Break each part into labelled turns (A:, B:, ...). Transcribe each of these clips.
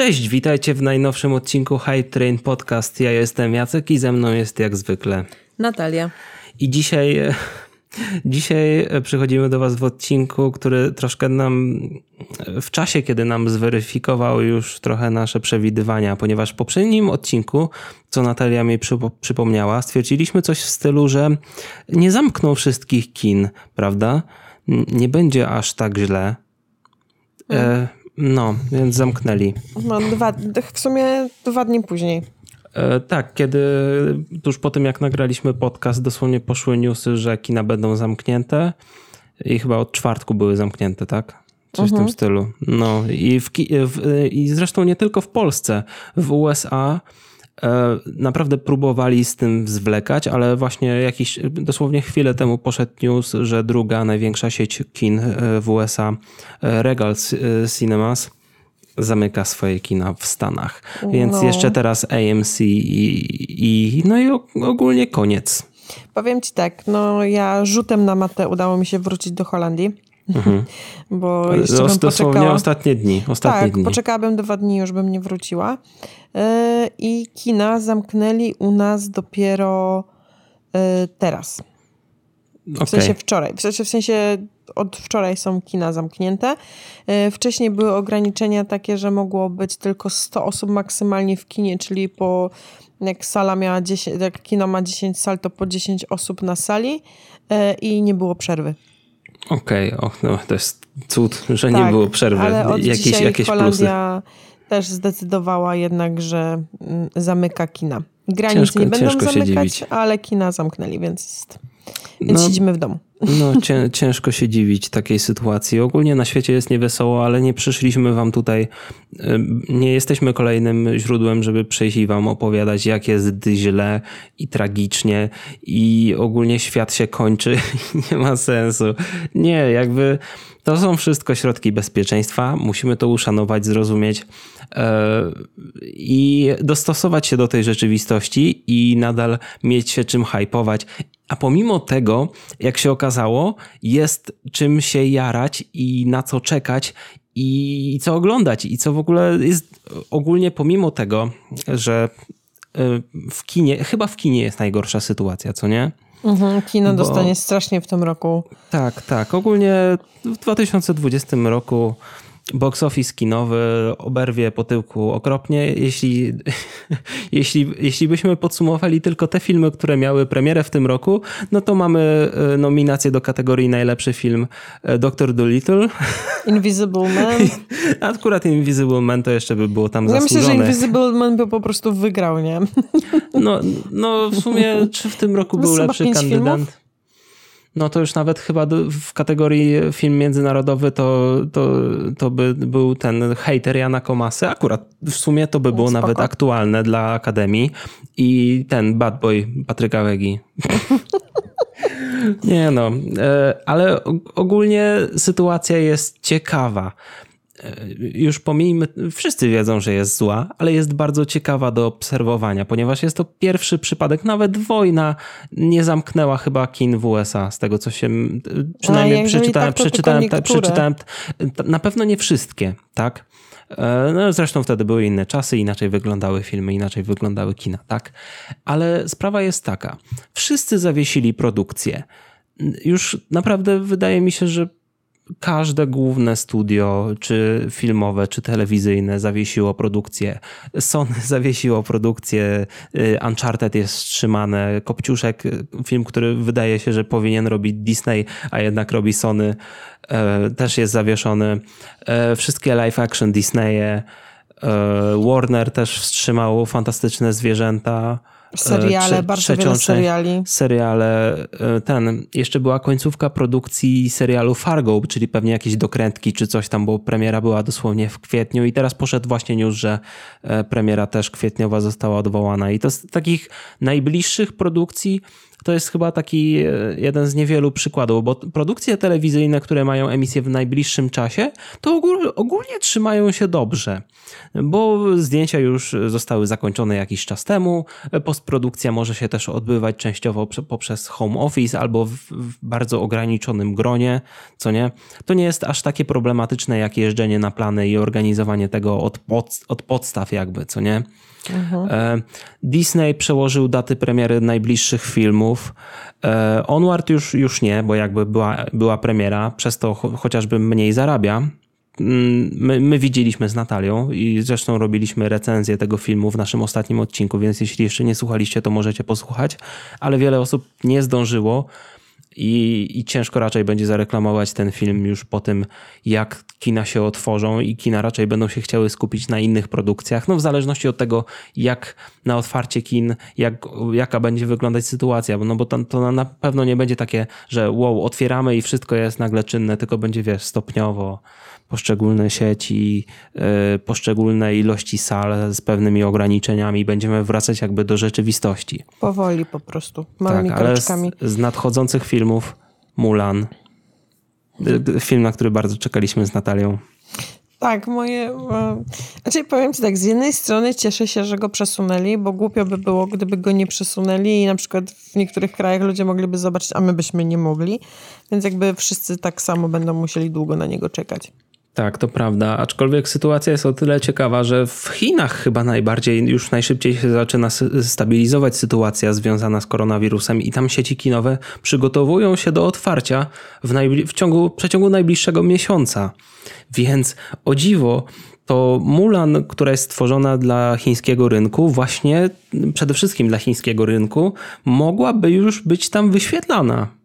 A: Cześć, witajcie w najnowszym odcinku Hype Train Podcast. Ja jestem Jacek i ze mną jest jak zwykle
B: Natalia.
A: I dzisiaj, dzisiaj przychodzimy do Was w odcinku, który troszkę nam w czasie, kiedy nam zweryfikował już trochę nasze przewidywania, ponieważ w poprzednim odcinku, co Natalia mi przypomniała, stwierdziliśmy coś w stylu, że nie zamkną wszystkich kin, prawda? Nie będzie aż tak źle. E, no, więc zamknęli.
B: No, dwa, w sumie dwa dni później.
A: E, tak, kiedy tuż po tym, jak nagraliśmy podcast, dosłownie poszły newsy, że kina będą zamknięte i chyba od czwartku były zamknięte, tak? Coś mhm. w tym mhm. stylu. No i, w, w, i zresztą nie tylko w Polsce. W USA naprawdę próbowali z tym zwlekać, ale właśnie jakiś, dosłownie chwilę temu poszedł news, że druga największa sieć kin e, w USA, e, Regal Cinemas, zamyka swoje kina w Stanach. Więc no. jeszcze teraz AMC i, i no i ogólnie koniec.
B: Powiem ci tak, no ja rzutem na matę udało mi się wrócić do Holandii. Mhm. Bo jeszcze bym
A: poczekała. ostatnie dni. Ostatnie
B: tak,
A: dni.
B: poczekałabym dwa dni, już bym nie wróciła. E, I kina zamknęli u nas dopiero e, teraz. W sensie wczoraj. W sensie, w sensie od wczoraj są kina zamknięte. E, wcześniej były ograniczenia takie, że mogło być tylko 100 osób maksymalnie w kinie, czyli po jak sala miała 10, jak kino ma 10 sal, to po 10 osób na sali i nie było przerwy.
A: Okej, okay, no, to jest cud, że tak, nie było przerwy.
B: Ale od jakieś, jakieś Holandia plusy. też zdecydowała jednak, że mm, zamyka kina. Ciężko, nie będą zamykać, ale kina zamknęli, więc, jest, więc no, siedzimy w domu.
A: No, ciężko się dziwić takiej sytuacji. Ogólnie na świecie jest niewesoło, ale nie przyszliśmy wam tutaj, nie jesteśmy kolejnym źródłem, żeby przyjść i wam opowiadać, jak jest źle i tragicznie i ogólnie świat się kończy i nie ma sensu. Nie, jakby to są wszystko środki bezpieczeństwa. Musimy to uszanować, zrozumieć e, i dostosować się do tej rzeczywistości i nadal mieć się czym hypować. A pomimo tego, jak się okazało, jest czym się jarać i na co czekać i co oglądać i co w ogóle jest ogólnie pomimo tego, że e, w kinie, chyba w kinie jest najgorsza sytuacja, co nie?
B: Mhm, kino Bo... dostanie strasznie w tym roku.
A: Tak, tak. Ogólnie w 2020 roku box office kinowy oberwie po tyłku okropnie. Jeśli, jeśli, jeśli byśmy podsumowali tylko te filmy, które miały premierę w tym roku, no to mamy e, nominację do kategorii najlepszy film e, Doctor Dolittle.
B: Invisible Man.
A: Akurat Invisible Man to jeszcze by było tam
B: ja
A: zasłużone.
B: myślę, że Invisible Man by po prostu wygrał, nie?
A: No, no w sumie czy w tym roku był lepszy kandydat? Filmów? No to już nawet chyba w kategorii film międzynarodowy to, to, to by był ten hater Jana Komasy. Akurat w sumie to by było Spoko. nawet aktualne dla Akademii i ten bad boy Patryka Wegi. Nie no, e, ale ogólnie sytuacja jest ciekawa. E, już pomijmy, wszyscy wiedzą, że jest zła, ale jest bardzo ciekawa do obserwowania, ponieważ jest to pierwszy przypadek, nawet wojna nie zamknęła chyba kin w USA, z tego co się przynajmniej przeczytałem, tak, przeczytałem, ta, przeczytałem, na pewno nie wszystkie, tak? E, no, zresztą wtedy były inne czasy, inaczej wyglądały filmy, inaczej wyglądały kina, tak? Ale sprawa jest taka, wszyscy zawiesili produkcję. Już naprawdę wydaje mi się, że każde główne studio, czy filmowe, czy telewizyjne zawiesiło produkcję. Sony zawiesiło produkcję, y, Uncharted jest wstrzymane, Kopciuszek, film, który wydaje się, że powinien robić Disney, a jednak robi Sony, e, też jest zawieszony. Wszystkie live action Disneye, Warner też wstrzymał Fantastyczne Zwierzęta.
B: Seriale, Trze bardzo wiele seriali.
A: Seriale, e, ten, jeszcze była końcówka produkcji serialu Fargo, czyli pewnie jakieś dokrętki czy coś tam, bo premiera była dosłownie w kwietniu i teraz poszedł właśnie news, że e, premiera też kwietniowa została odwołana i to z takich najbliższych produkcji to jest chyba taki e, jeden z niewielu przykładów, bo produkcje telewizyjne, które mają emisję w najbliższym czasie, to ogólnie trzymają się dobrze, bo zdjęcia już zostały zakończone jakiś czas temu, postprodukcja może się też odbywać częściowo poprzez home office albo w, bardzo ograniczonym gronie, co nie? To nie jest aż takie problematyczne jak jeżdżenie na plany i organizowanie tego od, pod, od podstaw jakby, co nie? Mhm. E, Disney przełożył daty premiery najbliższych filmów. E, Onward już, już nie, bo jakby była, była premiera, przez to chociażby mniej zarabia. Mm, my, my, widzieliśmy z Natalią i zresztą robiliśmy recenzję tego filmu w naszym ostatnim odcinku, więc jeśli jeszcze nie słuchaliście, to możecie posłuchać, ale wiele osób nie zdążyło i, i ciężko raczej będzie zareklamować ten film już po tym, jak kina się otworzą i kina raczej będą się chciały skupić na innych produkcjach. No w zależności od tego, jak na otwarcie kin, jak, jaka będzie wyglądać sytuacja, no bo to, to na pewno nie będzie takie, że wow, otwieramy i wszystko jest nagle czynne, tylko będzie, wiesz, stopniowo poszczególne sieci, e, poszczególne ilości sal z pewnymi ograniczeniami. Będziemy wracać jakby do rzeczywistości.
B: Powoli po prostu, małymi
A: tak, ale z, z nadchodzących filmów Mulan, e, film, na który bardzo czekaliśmy z Natalią.
B: Tak, moje. Znaczy, powiem Ci tak, z jednej strony cieszę się, że go przesunęli, bo głupio by było, gdyby go nie przesunęli i na przykład w niektórych krajach ludzie mogliby zobaczyć, a my byśmy nie mogli. Więc jakby wszyscy tak samo będą musieli długo na niego czekać.
A: Tak, to prawda. Aczkolwiek sytuacja jest o tyle ciekawa, że w Chinach chyba najbardziej, już najszybciej się zaczyna stabilizować sytuacja związana z koronawirusem i tam sieci kinowe przygotowują się do otwarcia w, w ciągu, przeciągu najbliższego miesiąca. Więc o dziwo, to Mulan, która jest stworzona dla chińskiego rynku, właśnie przede wszystkim dla chińskiego rynku, mogłaby już być tam wyświetlana.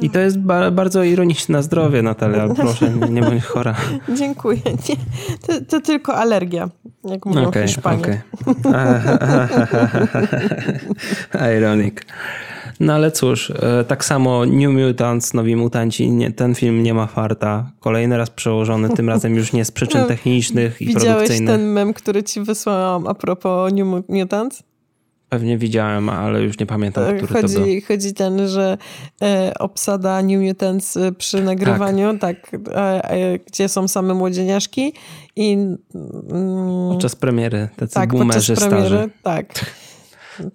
A: I to jest ba bardzo ironiczne na zdrowie, Natalia. Proszę, nie, nie bądź chora.
B: Dziękuję. Nie, to, to, tylko alergia, jak mówią okay, Hiszpanie.
A: Okay. Ironic. No ale cóż, e, tak samo New Mutants, Nowi Mutanci, nie, ten film nie ma farta. Kolejny raz przełożony, tym razem już nie z przyczyn no, technicznych i
B: Widziałeś
A: produkcyjnych.
B: ten mem, który ci wysłałam a propos New Mutants?
A: Pewnie widziałem, ale już nie pamiętam, e, który
B: chodzi,
A: to był.
B: Chodzi ten, że e, obsada New Mutants e, przy nagrywaniu, tak, tak e, e, gdzie są same młodzieniaszki i...
A: Mm, podczas premiery, tacy tak, boomerzy podczas premiery, starzy.
B: Tak.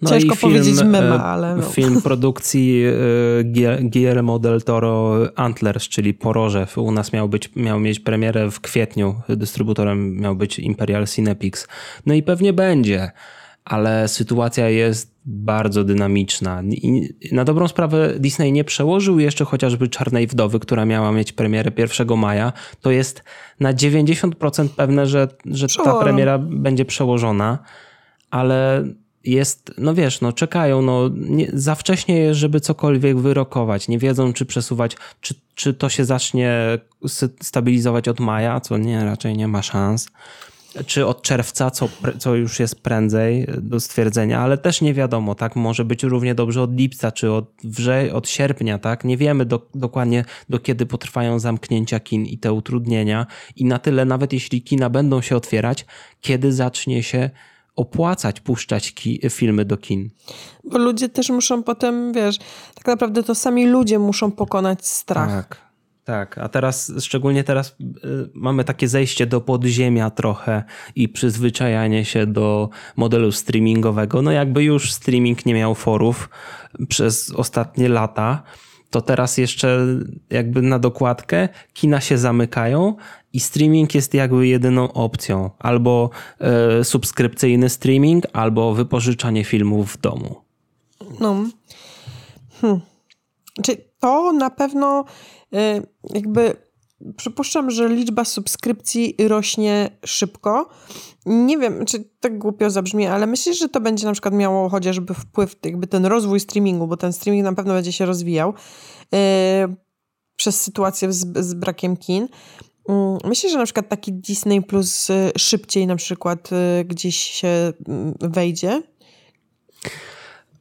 B: No Ciężko film, powiedzieć mema, ale... No.
A: Film produkcji Guillermo del Toro Antlers, czyli Porożew. U nas miał, być, miał mieć premierę w kwietniu. Dystrybutorem miał być Imperial Cinepix. No i pewnie będzie ale sytuacja jest bardzo dynamiczna. I na dobrą sprawę Disney nie przełożył jeszcze chociażby Czarnej Wdowy, która miała mieć premierę 1 maja. To jest na 90% pewne, że, że ta premiera będzie przełożona, ale jest, no wiesz, no czekają, no nie, za wcześnie jest, żeby cokolwiek wyrokować. Nie wiedzą, czy przesuwać, czy, czy to się zacznie stabilizować od maja, co nie, raczej nie ma szans czy od czerwca, co, co już jest prędzej do stwierdzenia, ale też nie wiadomo, tak? Może być równie dobrze od lipca, czy od, wrze- od sierpnia, tak? Nie wiemy do, dokładnie, do kiedy potrwają zamknięcia kin i te utrudnienia. I na tyle, nawet jeśli kina będą się otwierać, kiedy zacznie się opłacać puszczać ki- filmy do kin.
B: Bo ludzie też muszą potem, wiesz, tak naprawdę to sami ludzie muszą pokonać strach.
A: Tak. Tak, a teraz, szczególnie teraz y, mamy takie zejście do podziemia trochę i przyzwyczajanie się do modelu streamingowego. No jakby już streaming nie miał forów przez ostatnie lata, to teraz jeszcze jakby na dokładkę kina się zamykają i streaming jest jakby jedyną opcją. Albo y, subskrypcyjny streaming, albo wypożyczanie filmów w domu.
B: No. Hm. Czy to na pewno jakby przypuszczam, że liczba subskrypcji rośnie szybko. Nie wiem, czy tak głupio zabrzmi, ale myślę, że to będzie na przykład miało chociażby wpływ, jakby ten rozwój streamingu, bo ten streaming na pewno będzie się rozwijał yy, przez sytuację z, z brakiem kin. Yy, myślę, że na przykład taki Disney Plus yy, szybciej na przykład y, gdzieś się mm, wejdzie.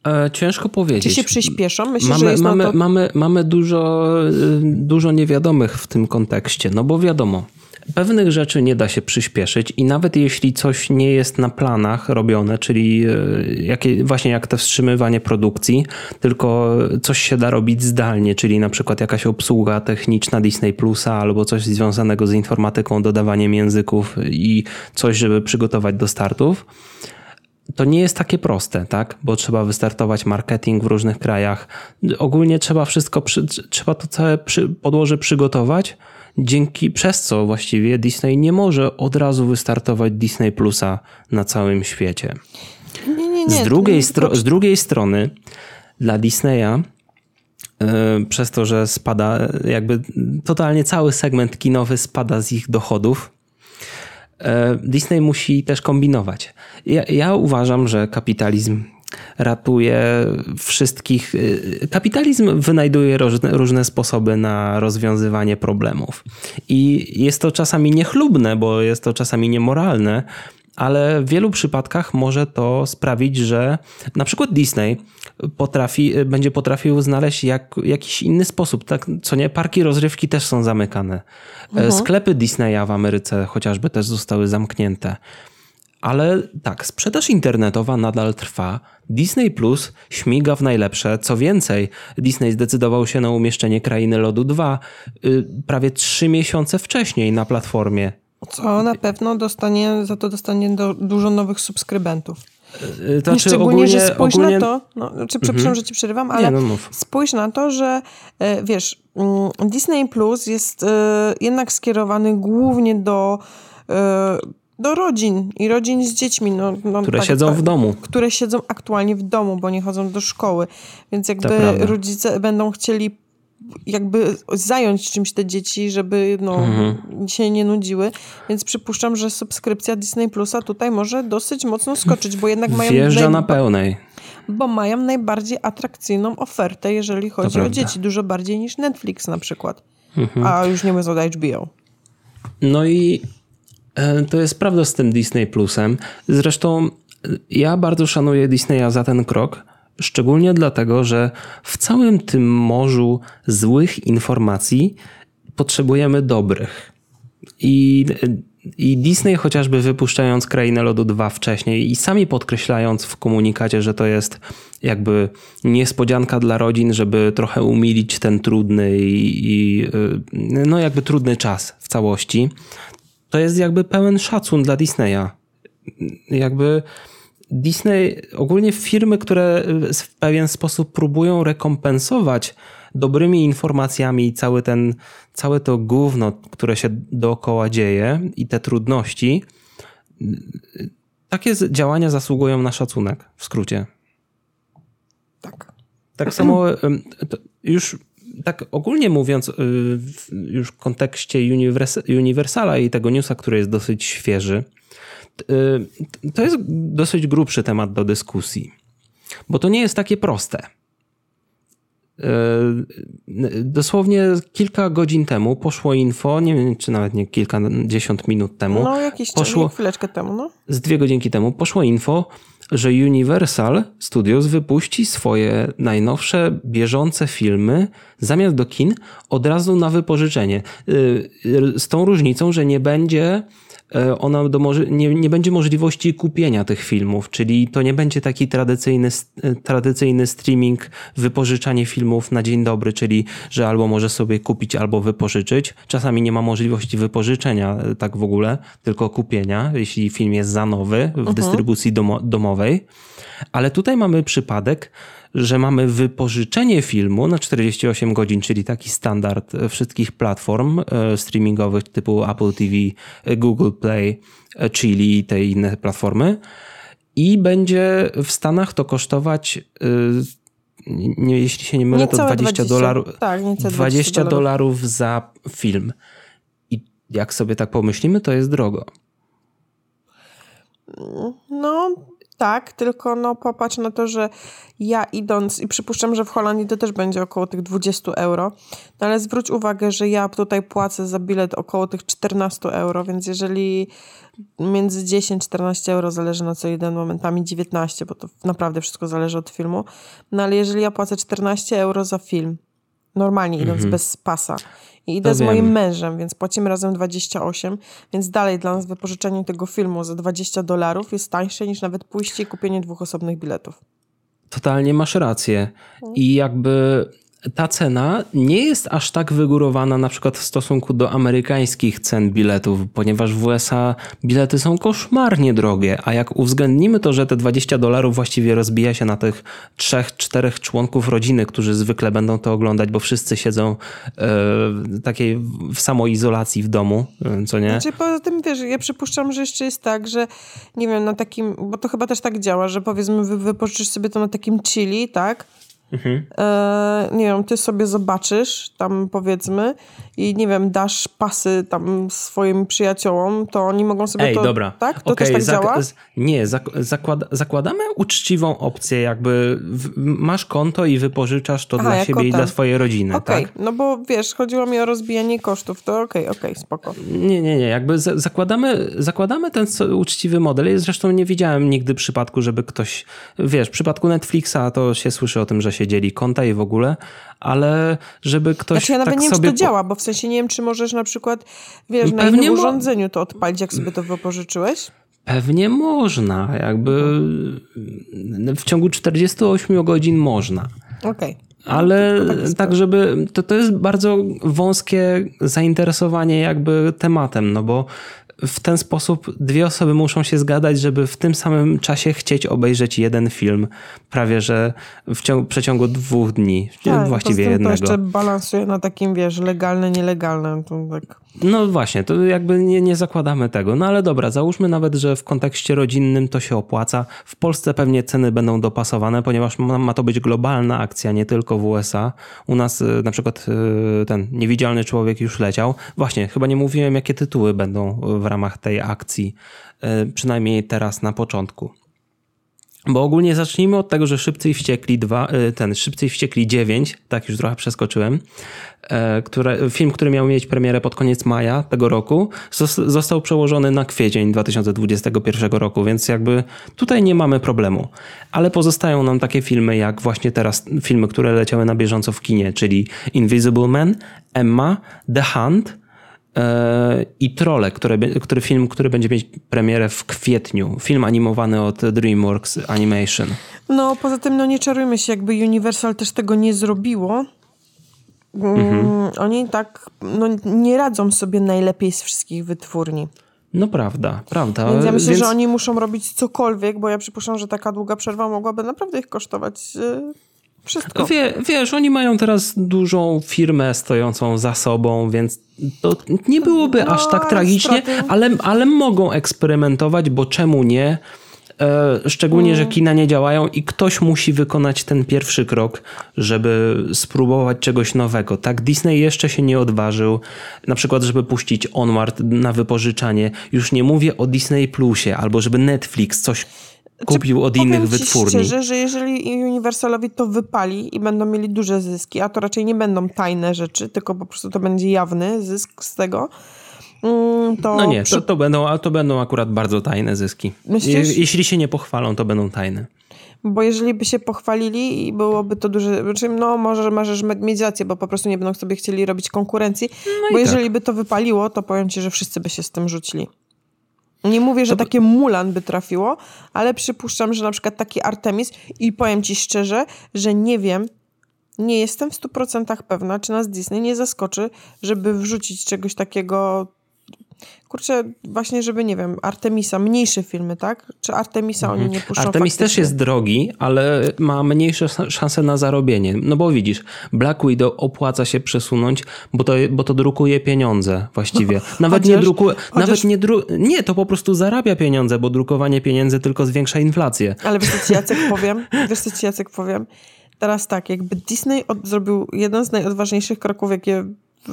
A: E, ciężko powiedzieć.
B: Czy się przyspieszą? Myślę,
A: mamy,
B: że jest
A: mamy,
B: to...
A: mamy, mamy dużo, y, dużo niewiadomych w tym kontekście, no bo wiadomo, pewnych rzeczy nie da się przyspieszyć i nawet jeśli coś nie jest na planach robione, czyli e, jakie, właśnie jak to wstrzymywanie produkcji, tylko coś się da robić zdalnie, czyli na przykład jakaś obsługa techniczna Disney Plusa albo coś związanego z informatyką, dodawaniem języków i coś, żeby przygotować do startów to nie jest takie proste, tak? Bo trzeba wystartować marketing w różnych krajach. Ogólnie trzeba wszystko, przy, trzeba to całe przy, podłoże przygotować, dzięki przez co właściwie Disney nie może od razu wystartować Disney Plusa na całym świecie.
B: Nie, nie, nie.
A: Z drugiej, stro, z drugiej strony dla Disneya yy, przez to, że spada jakby totalnie cały segment kinowy spada z ich dochodów, E, Disney musi też kombinować. Ja, ja uważam, że kapitalizm ratuje wszystkich. E, kapitalizm wynajduje różne, różne, sposoby na rozwiązywanie problemów. I jest to czasami niechlubne, bo jest to czasami niemoralne, ale w wielu przypadkach może to sprawić, że na przykład Disney potrafi, będzie potrafił znaleźć jak, jakiś inny sposób. Tak, co nie, parki rozrywki też są zamykane. Mhm. Sklepy Disneya w Ameryce chociażby też zostały zamknięte. Ale tak, sprzedaż internetowa nadal trwa. Disney Plus śmiga w najlepsze. Co więcej, Disney zdecydował się na umieszczenie Krainy Lodu 2 y, prawie trzy miesiące wcześniej na platformie.
B: Co na pewno dostanie, za to dostanie do, dużo nowych subskrybentów.
A: Yy, to Szczególnie, ogólnie,
B: że spójrz ogólnie... na to, no, czy, przepraszam, mhm. że ci przerywam, ale Nie, no spójrz na to, że e, wiesz, mm, Disney Plus jest jednak skierowany głównie do do rodzin i rodzin z dziećmi. No,
A: no które tak, siedzą tak, w domu.
B: Które siedzą aktualnie w domu, bo nie chodzą do szkoły. Więc jakby rodzice będą chcieli jakby zająć czymś te dzieci, żeby no, mhm. się nie nudziły. Więc przypuszczam, że subskrypcja Disney Plusa tutaj może dosyć mocno skoczyć, bo jednak mają...
A: Wjeżdża na pełnej.
B: Bo mają najbardziej atrakcyjną ofertę, jeżeli chodzi o dzieci. Dużo bardziej niż Netflix na przykład. Mhm. A już nie mówiąc o HBO.
A: No i e, to jest prawda z tym Disney Plusem. Zresztą e, ja bardzo szanuję Disneya za ten krok, Szczególnie dlatego, że w całym tym morzu złych informacji potrzebujemy dobrych. I, I Disney chociażby wypuszczając Krainę Lodu 2 wcześniej i sami podkreślając w komunikacie, że to jest jakby niespodzianka dla rodzin, żeby trochę umilić ten trudny i, i no jakby trudny czas w całości, to jest jakby pełen szacun dla Disneya. Jakby Disney, ogólnie firmy, które w pewien sposób próbują rekompensować dobrymi informacjami cały ten, całe to gówno, które się dookoła dzieje i te trudności, takie działania zasługują na szacunek, w skrócie.
B: Tak.
A: Tak samo już tak ogólnie mówiąc, y, już w kontekście Universala i tego newsa, który jest dosyć świeży, to jest dosyć grubszy temat do dyskusji, bo to nie jest takie proste. Y, dosłownie kilka godzin temu poszło info, nie wiem czy nawet nie kilkadziesiąt minut temu.
B: No, jakiś poszło, chwileczkę temu, no.
A: Z dwie godzinki temu poszło info, że Universal Studios wypuści swoje najnowsze bieżące filmy zamiast do kin od razu na wypożyczenie. Y, z tą różnicą, że nie będzie E, ona do, nie, nie będzie możliwości kupienia tych filmów, czyli to nie będzie taki tradycyjny, tradycyjny streaming, wypożyczanie filmów na dzień dobry, czyli że albo może sobie kupić, albo wypożyczyć. Czasami nie ma możliwości wypożyczenia tak w ogóle, tylko kupienia, jeśli film jest za nowy w uh -huh. dystrybucji domo, domowej. Ale tutaj mamy przypadek, że mamy wypożyczenie filmu na 48 godzin, czyli taki standard wszystkich platform e, streamingowych typu Apple TV, e, Google Play, e, Chili i te inne platformy. I będzie w Stanach to kosztować nie, jeśli się nie mylę, to 20 dolarów.
B: Tak,
A: 20 dolarów za film. I jak sobie tak pomyślimy, to jest drogo.
B: No, tak, tylko no popatrz na to, że ja idąc i przypuszczam, że w Holandii to też będzie około tych 20 euro, no ale zwróć uwagę, że ja tutaj płacę za bilet około tych 14 euro, więc jeżeli między 10-14 euro zależy na co jeden momentami 19, bo to naprawdę wszystko zależy od filmu, no ale jeżeli ja płacę 14 euro za film, Normalnie idąc mhm. bez pasa. I idę to z moim mężem, więc płacimy razem 28, więc dalej dla nas wypożyczenie tego filmu za 20 dolarów jest tańsze niż nawet pójście i kupienie dwóch osobnych biletów.
A: Totalnie masz rację. I jakby ta cena nie jest aż tak wygórowana na przykład w stosunku do amerykańskich cen biletów, ponieważ w USA bilety są koszmarnie drogie, a jak uwzględnimy to, że te 20 dolarów właściwie rozbija się na tych trzech, czterech członków rodziny, którzy zwykle będą to oglądać, bo wszyscy siedzą e, takiej w samoizolacji w domu, e, co nie?
B: Znaczy poza tym, wiesz, ja przypuszczam, że jeszcze jest tak, że nie wiem, na takim, bo to chyba też tak działa, że powiedzmy wy, wypożyczysz sobie to na takim chili, tak? Mhm. E, nie wiem, ty sobie zobaczysz tam powiedzmy i nie wiem, dasz pasy tam swoim przyjaciołom, to oni mogą sobie
A: Ej,
B: to...
A: dobra.
B: Tak? To okay, też tak zak działa?
A: Nie, zak zakłada zakładamy uczciwą opcję, jakby w, masz konto i wypożyczasz to Aha, dla siebie ten. i dla swojej rodziny,
B: Okej,
A: okay,
B: tak? no bo wiesz, chodziło mi o rozbijanie kosztów, to okej, okay, okej, spoko.
A: Nie, nie, nie, jakby zakładamy, zakładamy ten uczciwy model. Zresztą nie widziałem nigdy przypadku, żeby ktoś, wiesz, w przypadku Netflixa to się słyszy o tym, że się dzieli konta i w ogóle, ale żeby ktoś
B: znaczy ja nawet
A: tak
B: nie wiem,
A: sobie...
B: czy to działa, bo w sensie nie wiem, czy możesz na przykład, wiesz, na innym urządzeniu to odpalić, jak sobie to wypożyczyłeś?
A: Pewnie można, jakby w ciągu 48 godzin można.
B: Okej. Okay.
A: Ale no, tak, tak, żeby. To, to jest bardzo wąskie zainteresowanie, jakby tematem, no bo w ten sposób dwie osoby muszą się zgadać, żeby w tym samym czasie chcieć obejrzeć jeden film, prawie że w ciągu, przeciągu dwóch dni, tak, właściwie jednego. To
B: jeszcze balansuje na takim, wiesz, legalne, nielegalne. To tak...
A: No właśnie, to jakby nie, nie zakładamy tego. No ale dobra, załóżmy nawet, że w kontekście rodzinnym to się opłaca. W Polsce pewnie ceny będą dopasowane, ponieważ ma, ma to być globalna akcja, nie tylko w USA. U nas y, na przykład y, ten Niewidzialny Człowiek już leciał. Właśnie, chyba nie mówiłem, jakie tytuły będą w ramach tej akcji, y, przynajmniej teraz na początku. Bo ogólnie zacznijmy od tego, że Szybcy i Wściekli 2, y, ten Szybcy i Wściekli 9, tak już trochę przeskoczyłem, e, które, film, który miał mieć premierę pod koniec maja tego roku, został przełożony na kwiecień 2021 roku, więc jakby tutaj nie mamy problemu. Ale pozostają nam takie filmy jak właśnie teraz filmy, które leciały na bieżąco w kinie, czyli Invisible Man, Emma, The Hunt, i Trole, który, który film, który będzie mieć premierę w kwietniu. Film animowany od DreamWorks Animation.
B: No, poza tym, no nie czarujmy się, jakby Universal też tego nie zrobiło. Mhm. Mm, oni tak no, nie radzą sobie najlepiej z wszystkich wytwórni.
A: No prawda, prawda.
B: Więc ja myślę, Więc... że oni muszą robić cokolwiek, bo ja przypuszczam, że taka długa przerwa mogłaby naprawdę ich kosztować yy, wszystko.
A: Wie, wiesz, oni mają teraz dużą firmę stojącą za sobą, więc to nie byłoby no, aż tak tragicznie, ale, ale mogą eksperymentować, bo czemu nie? E, szczególnie, że mm. kina nie działają i ktoś musi wykonać ten pierwszy krok, żeby spróbować czegoś nowego. Tak, Disney jeszcze się nie odważył, na przykład, żeby puścić Onward na wypożyczanie. Już nie mówię o Disney Plusie, albo żeby Netflix coś kupił od innych wytwórni.
B: szczerze, że jeżeli Universalowi to wypali i będą mieli duże zyski, a to raczej nie będą tajne rzeczy, tylko po prostu to będzie jawny zysk z tego, mm, to...
A: No nie, to, to, będą, to będą akurat bardzo tajne zyski. Myślisz? Jeśli się nie pochwalą, to będą tajne.
B: Bo jeżeli by się pochwalili i byłoby to duże, znaczy no może możesz mieć rację, bo po prostu nie będą sobie chcieli robić konkurencji, no bo jeżeli tak. by to wypaliło, to powiem ci, że wszyscy by się z tym rzucili. Nie mówię, że takie Mulan by trafiło, ale przypuszczam, że na przykład taki Artemis i powiem ci szczerze, że nie wiem, nie jestem w 100% pewna, czy nas Disney nie zaskoczy, żeby wrzucić czegoś takiego Kurczę, właśnie, żeby, nie wiem, Artemisa, mniejsze filmy, tak? Czy Artemisa mhm. oni nie puszczą
A: Artemis
B: faktycznie?
A: też jest drogi, ale ma mniejsze szanse na zarobienie. No bo widzisz, Black Widow opłaca się przesunąć, bo to, bo to drukuje pieniądze właściwie. Nawet chociaż, nie drukuje, chociaż... nawet nie dru... Nie, to po prostu zarabia pieniądze, bo drukowanie pieniędzy tylko zwiększa inflację.
B: Ale wiesz co ci Jacek powiem? Wiesz co ci Jacek powiem? Teraz tak, jakby Disney od, zrobił jeden z najodważniejszych kroków, jakie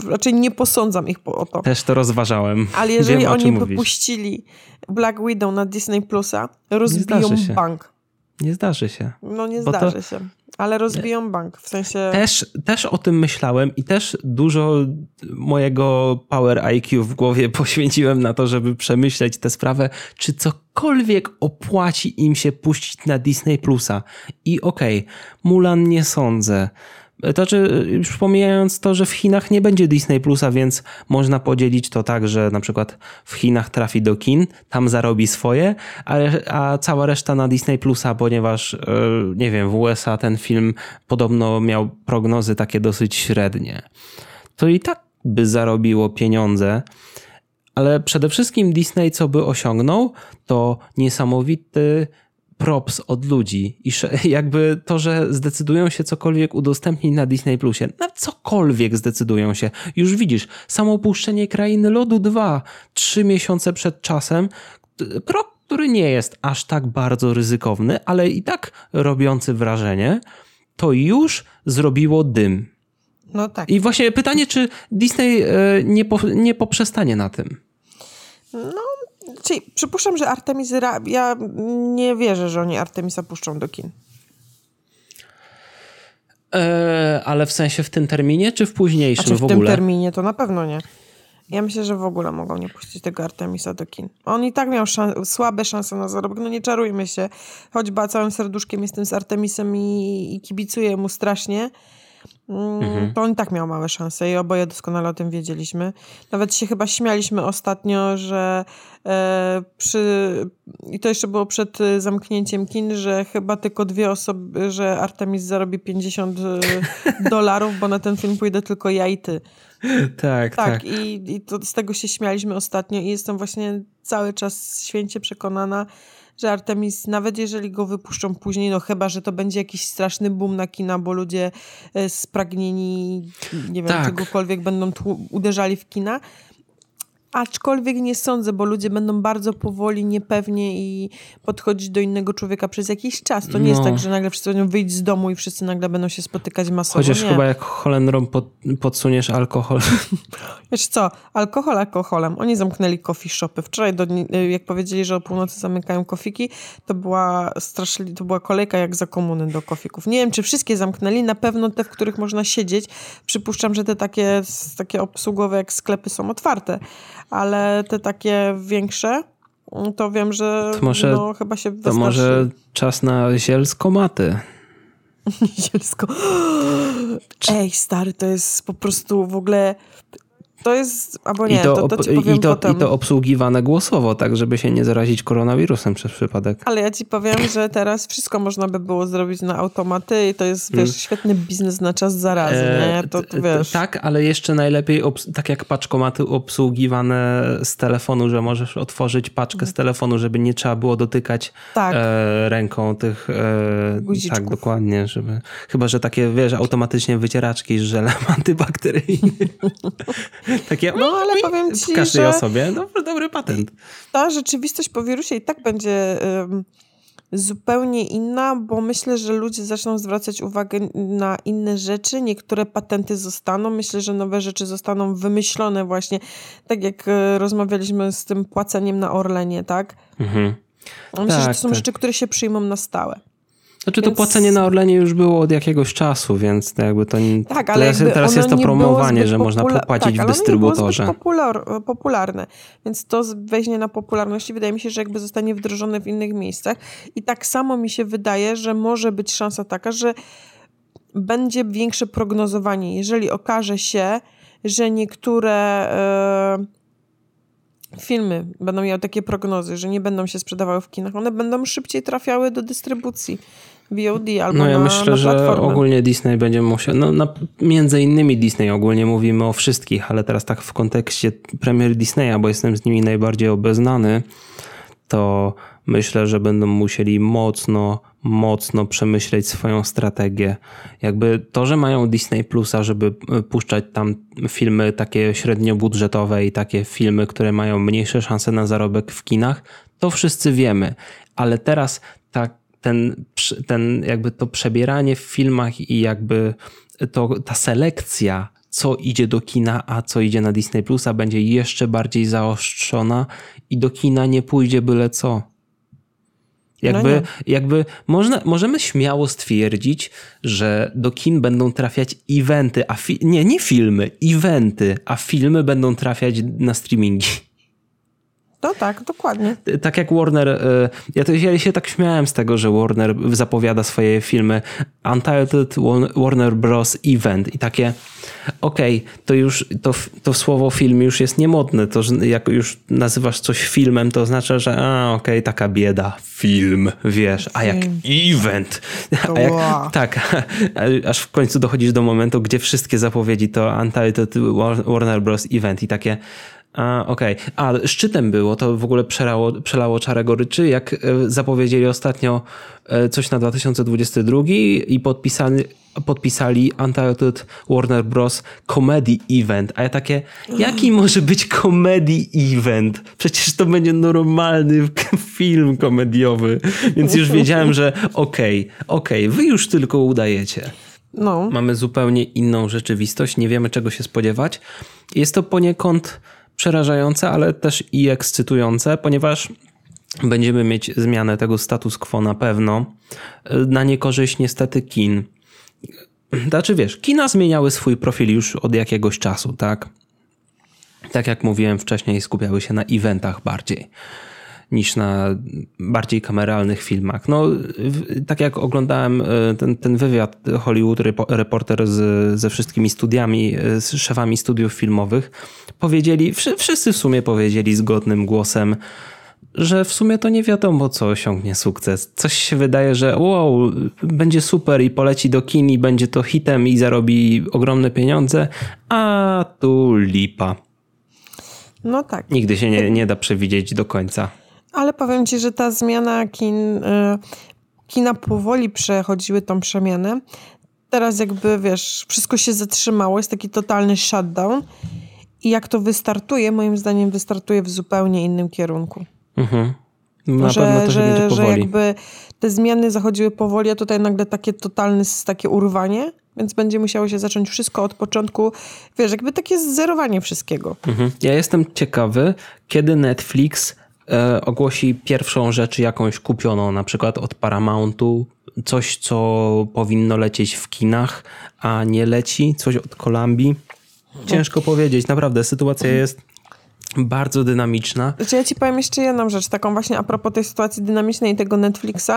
B: raczej nie posądzam ich o to.
A: Też to rozważałem.
B: Ale jeżeli Wiem, oni wypuścili Black Widow na Disney Plusa, rozbiją bank.
A: Nie zdarzy się.
B: No nie zdarzy to... się. Ale rozbiją bank, w sensie...
A: Też, też o tym myślałem i też dużo mojego power IQ w głowie poświęciłem na to, żeby przemyśleć tę sprawę, czy cokolwiek opłaci im się puścić na Disney Plusa. I okej, okay, Mulan nie sądzę. To znaczy, już pomijając to, że w Chinach nie będzie Disney Plusa, więc można podzielić to tak, że na przykład w Chinach trafi do kin, tam zarobi swoje, a, a cała reszta na Disney Plusa, ponieważ e, nie wiem, w USA ten film podobno miał prognozy takie dosyć średnie. To i tak by zarobiło pieniądze, ale przede wszystkim Disney, co by osiągnął, to niesamowity props od ludzi i jakby to, że zdecydują się cokolwiek udostępnić na Disney Plusie, na cokolwiek zdecydują się. Już widzisz, samo opuszczenie Krainy Lodu 2, trzy miesiące przed czasem, krok, który nie jest aż tak bardzo ryzykowny, ale i tak robiący wrażenie, to już zrobiło dym.
B: No tak.
A: I właśnie pytanie, czy Disney e, nie, po, nie poprzestanie na tym?
B: No, czyli przypuszczam, że Artemis, ja nie wierzę, że oni Artemisa puszczą do kin.
A: E, ale w sensie w tym terminie, czy w późniejszym
B: znaczy,
A: w, w ogóle? W
B: tym terminie to na pewno nie. Ja myślę, że w ogóle mogą nie puścić tego Artemisa do kin. On i tak miał szans słabe szanse na zarobek, no nie czarujmy się. Choćby całym serduszkiem jestem z Artemisem i, i kibicuję mu strasznie. Mhm. To on tak miał małe szanse i oboje doskonale o tym wiedzieliśmy. Nawet się chyba śmialiśmy ostatnio, że e, przy, i to jeszcze było przed e, zamknięciem kin, że chyba tylko dwie osoby, że Artemis zarobi 50 e, dolarów, bo na ten film pójdę tylko ja i ty.
A: Tak, tak. tak.
B: I, i to, z tego się śmialiśmy ostatnio i jestem właśnie cały czas święcie przekonana, że Artemis, nawet jeżeli go wypuszczą później, no chyba, że to będzie jakiś straszny boom na kina, bo ludzie e, spragnieni, nie wiem, tak. czegokolwiek będą uderzali w kina, Aczkolwiek nie sądzę, bo ludzie będą bardzo powoli, niepewnie i podchodzić do innego człowieka przez jakiś czas. To nie no. jest tak, że nagle wszyscy będą wyjść z domu i wszyscy nagle będą się spotykać masowo.
A: Chociaż
B: nie.
A: chyba jak Holendrom pod, podsuniesz alkohol.
B: Wiesz co, alkohol alkoholem. Oni zamknęli coffee shopy. Wczoraj, do, jak powiedzieli, że o północy zamykają kofiki, to była straszli, to była kolejka jak za komuny do kofików. Nie wiem, czy wszystkie zamknęli. Na pewno te, w których można siedzieć. Przypuszczam, że te takie, takie obsługowe jak sklepy są otwarte ale te takie większe, to wiem, że to może, no, chyba się
A: wystarczy. To może czas na zielskomaty.
B: Zielsko. Ej, stary, to jest po prostu w ogóle to jest, albo nie, I to, to, to ci powiem
A: i to,
B: potem.
A: I to obsługiwane głosowo, tak, żeby się nie zarazić koronawirusem przez przypadek.
B: Ale ja ci powiem, że teraz wszystko można by było zrobić na automaty i to jest, wiesz, hmm. świetny biznes na czas zarazy, e, nie? To, to wiesz.
A: Tak, ale jeszcze najlepiej, tak jak paczkomaty obsługiwane z telefonu, że możesz otworzyć paczkę z telefonu, żeby nie trzeba było dotykać tak. e, ręką tych... E, tak, dokładnie, żeby... Chyba, że takie, wiesz, automatycznie wycieraczki z żelem antybakteryjnym. Takie, no ale powiem ci, w każdej że osobie, no, dobry patent.
B: Ta rzeczywistość po wirusie i tak będzie um, zupełnie inna, bo myślę, że ludzie zaczną zwracać uwagę na inne rzeczy, niektóre patenty zostaną, myślę, że nowe rzeczy zostaną wymyślone właśnie, tak jak e, rozmawialiśmy z tym płaceniem na Orlenie, tak? Mhm. Myślę, tak, że to są tak. rzeczy, które się przyjmą na stałe.
A: Znaczy więc... to płacenie na Orlenie już było od jakiegoś czasu, więc to jakby to nie... Tak, ale teraz, teraz jest to promowanie, że można popłacić tak, w dystrybutorze.
B: Ale popular, popularne, więc to weźmie na popularności. Wydaje mi się, że jakby zostanie wdrożone w innych miejscach. I tak samo mi się wydaje, że może być szansa taka, że będzie większe prognozowanie. Jeżeli okaże się, że niektóre... Yy filmy będą miały takie prognozy, że nie będą się sprzedawały w kinach, one będą szybciej trafiały do dystrybucji. VOD albo
A: No ja
B: na,
A: myślę,
B: na
A: że ogólnie Disney będzie musiał, no na, między innymi Disney, ogólnie mówimy o wszystkich, ale teraz tak w kontekście premier Disneya, bo jestem z nimi najbardziej obeznany, to myślę, że będą musieli mocno, mocno przemyśleć swoją strategię. Jakby to, że mają Disney Plusa, żeby e, puszczać tam filmy takie średniobudżetowe i takie filmy, które mają mniejsze szanse na zarobek w kinach, to wszyscy wiemy. Ale teraz tak ten, ten jakby to przebieranie w filmach i jakby to, ta selekcja, co idzie do kina, a co idzie na Disney Plusa, będzie jeszcze bardziej zaostrzona i do kina nie pójdzie byle co. Jakby, no jakby można, możemy śmiało stwierdzić, że do kin będą trafiać eventy, a fi- nie, nie filmy, eventy, a filmy będą trafiać na streamingi.
B: No tak, dokładnie.
A: Tak jak Warner, e, ja, to, ja się tak śmiałem z tego, że Warner zapowiada swoje filmy Untitled Warner Bros. Event i takie okej, okay, to już to, to słowo film już jest niemodne, to jak już nazywasz coś filmem, to oznacza, że a okej, okay, taka bieda, film, wiesz, a jak event, a jak, tak, aż w końcu dochodzisz do momentu, gdzie wszystkie zapowiedzi to Untitled Warner Bros. Event i takie a, okej. Okay. A, szczytem było, to w ogóle przelało, przelało czarę goryczy, jak e, zapowiedzieli ostatnio e, coś na 2022 i podpisali, podpisali Untitled Warner Bros. Comedy Event. A ja takie, jaki może być comedy event? Przecież to będzie normalny film komediowy. Więc już wiedziałem, że okej, okay, okej, okay, wy już tylko udajecie. No. Mamy zupełnie inną rzeczywistość, nie wiemy czego się spodziewać. Jest to poniekąd przerażające, ale też i ekscytujące, ponieważ będziemy mieć zmianę tego status quo na pewno, na niekorzyść niestety kin. Znaczy wiesz, kina zmieniały swój profil już od jakiegoś czasu, tak? Tak jak mówiłem wcześniej, skupiały się na eventach bardziej niż na bardziej kameralnych filmach. No, tak jak oglądałem e, ten, ten wywiad Hollywood Reporter z, ze wszystkimi studiami, e, z szefami studiów filmowych, powiedzieli, wszyscy w sumie powiedzieli zgodnym głosem, że w sumie to nie wiadomo, co osiągnie sukces. Coś się wydaje, że wow, będzie super i poleci do kin i będzie to hitem i zarobi ogromne pieniądze, a tu lipa.
B: No tak.
A: Nigdy się nie, nie da przewidzieć do końca.
B: Ale powiem ci, że ta zmiana kin, y, kina powoli przechodziły tą przemianę. Teraz jakby, wiesz, wszystko się zatrzymało, jest taki totalny shutdown. I jak to wystartuje, moim zdaniem wystartuje w zupełnie innym kierunku. Mhm.
A: Na że, pewno to że, będzie powoli.
B: że jakby te zmiany zachodziły powoli, a tutaj nagle takie totalne takie urwanie, więc będzie musiało się zacząć wszystko od początku, wiesz, jakby takie zerowanie wszystkiego.
A: Mhm. Ja jestem ciekawy, kiedy Netflix e, ogłosi pierwszą rzecz jakąś kupioną, na przykład od Paramountu, coś co powinno lecieć w kinach, a nie leci, coś od Kolumbii. Ciężko powiedzieć, naprawdę sytuacja jest bardzo dynamiczna.
B: Znaczy ja ci powiem jeszcze jedną rzecz, taką właśnie a propos tej sytuacji dynamicznej i tego Netflixa.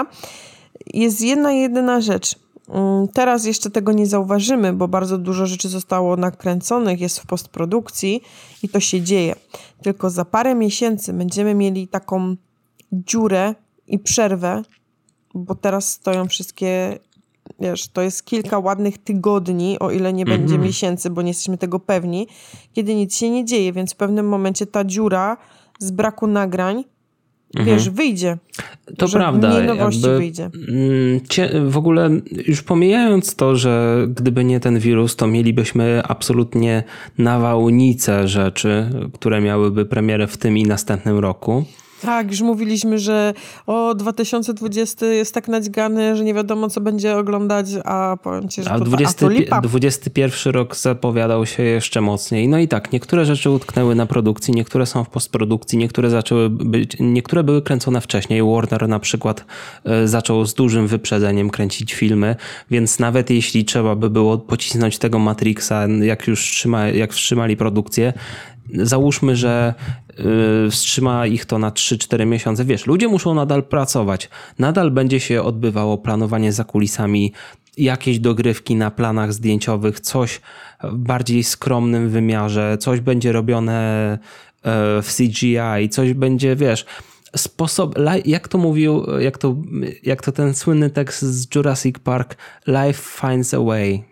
B: Jest jedna jedyna rzecz. Mm, teraz jeszcze tego nie zauważymy, bo bardzo dużo rzeczy zostało nakręconych, jest w postprodukcji i to się dzieje. Tylko za parę miesięcy będziemy mieli taką dziurę i przerwę, bo teraz stoją wszystkie wiesz, to jest kilka ładnych tygodni, o ile nie będzie mm -hmm. miesięcy, bo nie jesteśmy tego pewni, kiedy nic się nie dzieje, więc w pewnym momencie ta dziura z braku nagrań Wiesz, mhm. wyjdzie.
A: To prawda.
B: Mniej nowości jakby, wyjdzie.
A: Mm, w ogóle już pomijając to, że gdyby nie ten wirus, to mielibyśmy absolutnie nawałnicę rzeczy, które miałyby premierę w tym i następnym roku.
B: Tak, już mówiliśmy, że o 2020 jest tak nadźgany, że nie wiadomo, co będzie oglądać, a powiem ci, że
A: a
B: to,
A: 20, a 21 rok zapowiadał się jeszcze mocniej. No i tak, niektóre rzeczy utknęły na produkcji, niektóre są w postprodukcji, niektóre zaczęły być, niektóre były kręcone wcześniej. Warner na przykład e, zaczął z dużym wyprzedzeniem kręcić filmy, więc nawet jeśli trzeba by było pocisnąć tego Matrixa, jak już trzyma, jak wstrzymali produkcję, załóżmy, że y, wstrzyma ich to na 3-4 miesiące. Wiesz, ludzie muszą nadal pracować. Nadal będzie się odbywało planowanie za kulisami, jakieś dogrywki na planach zdjęciowych, coś w bardziej skromnym wymiarze, coś będzie robione e, w CGI, coś będzie, wiesz, sposób, jak to mówił, jak to, jak to ten słynny tekst z Jurassic Park, life finds a way.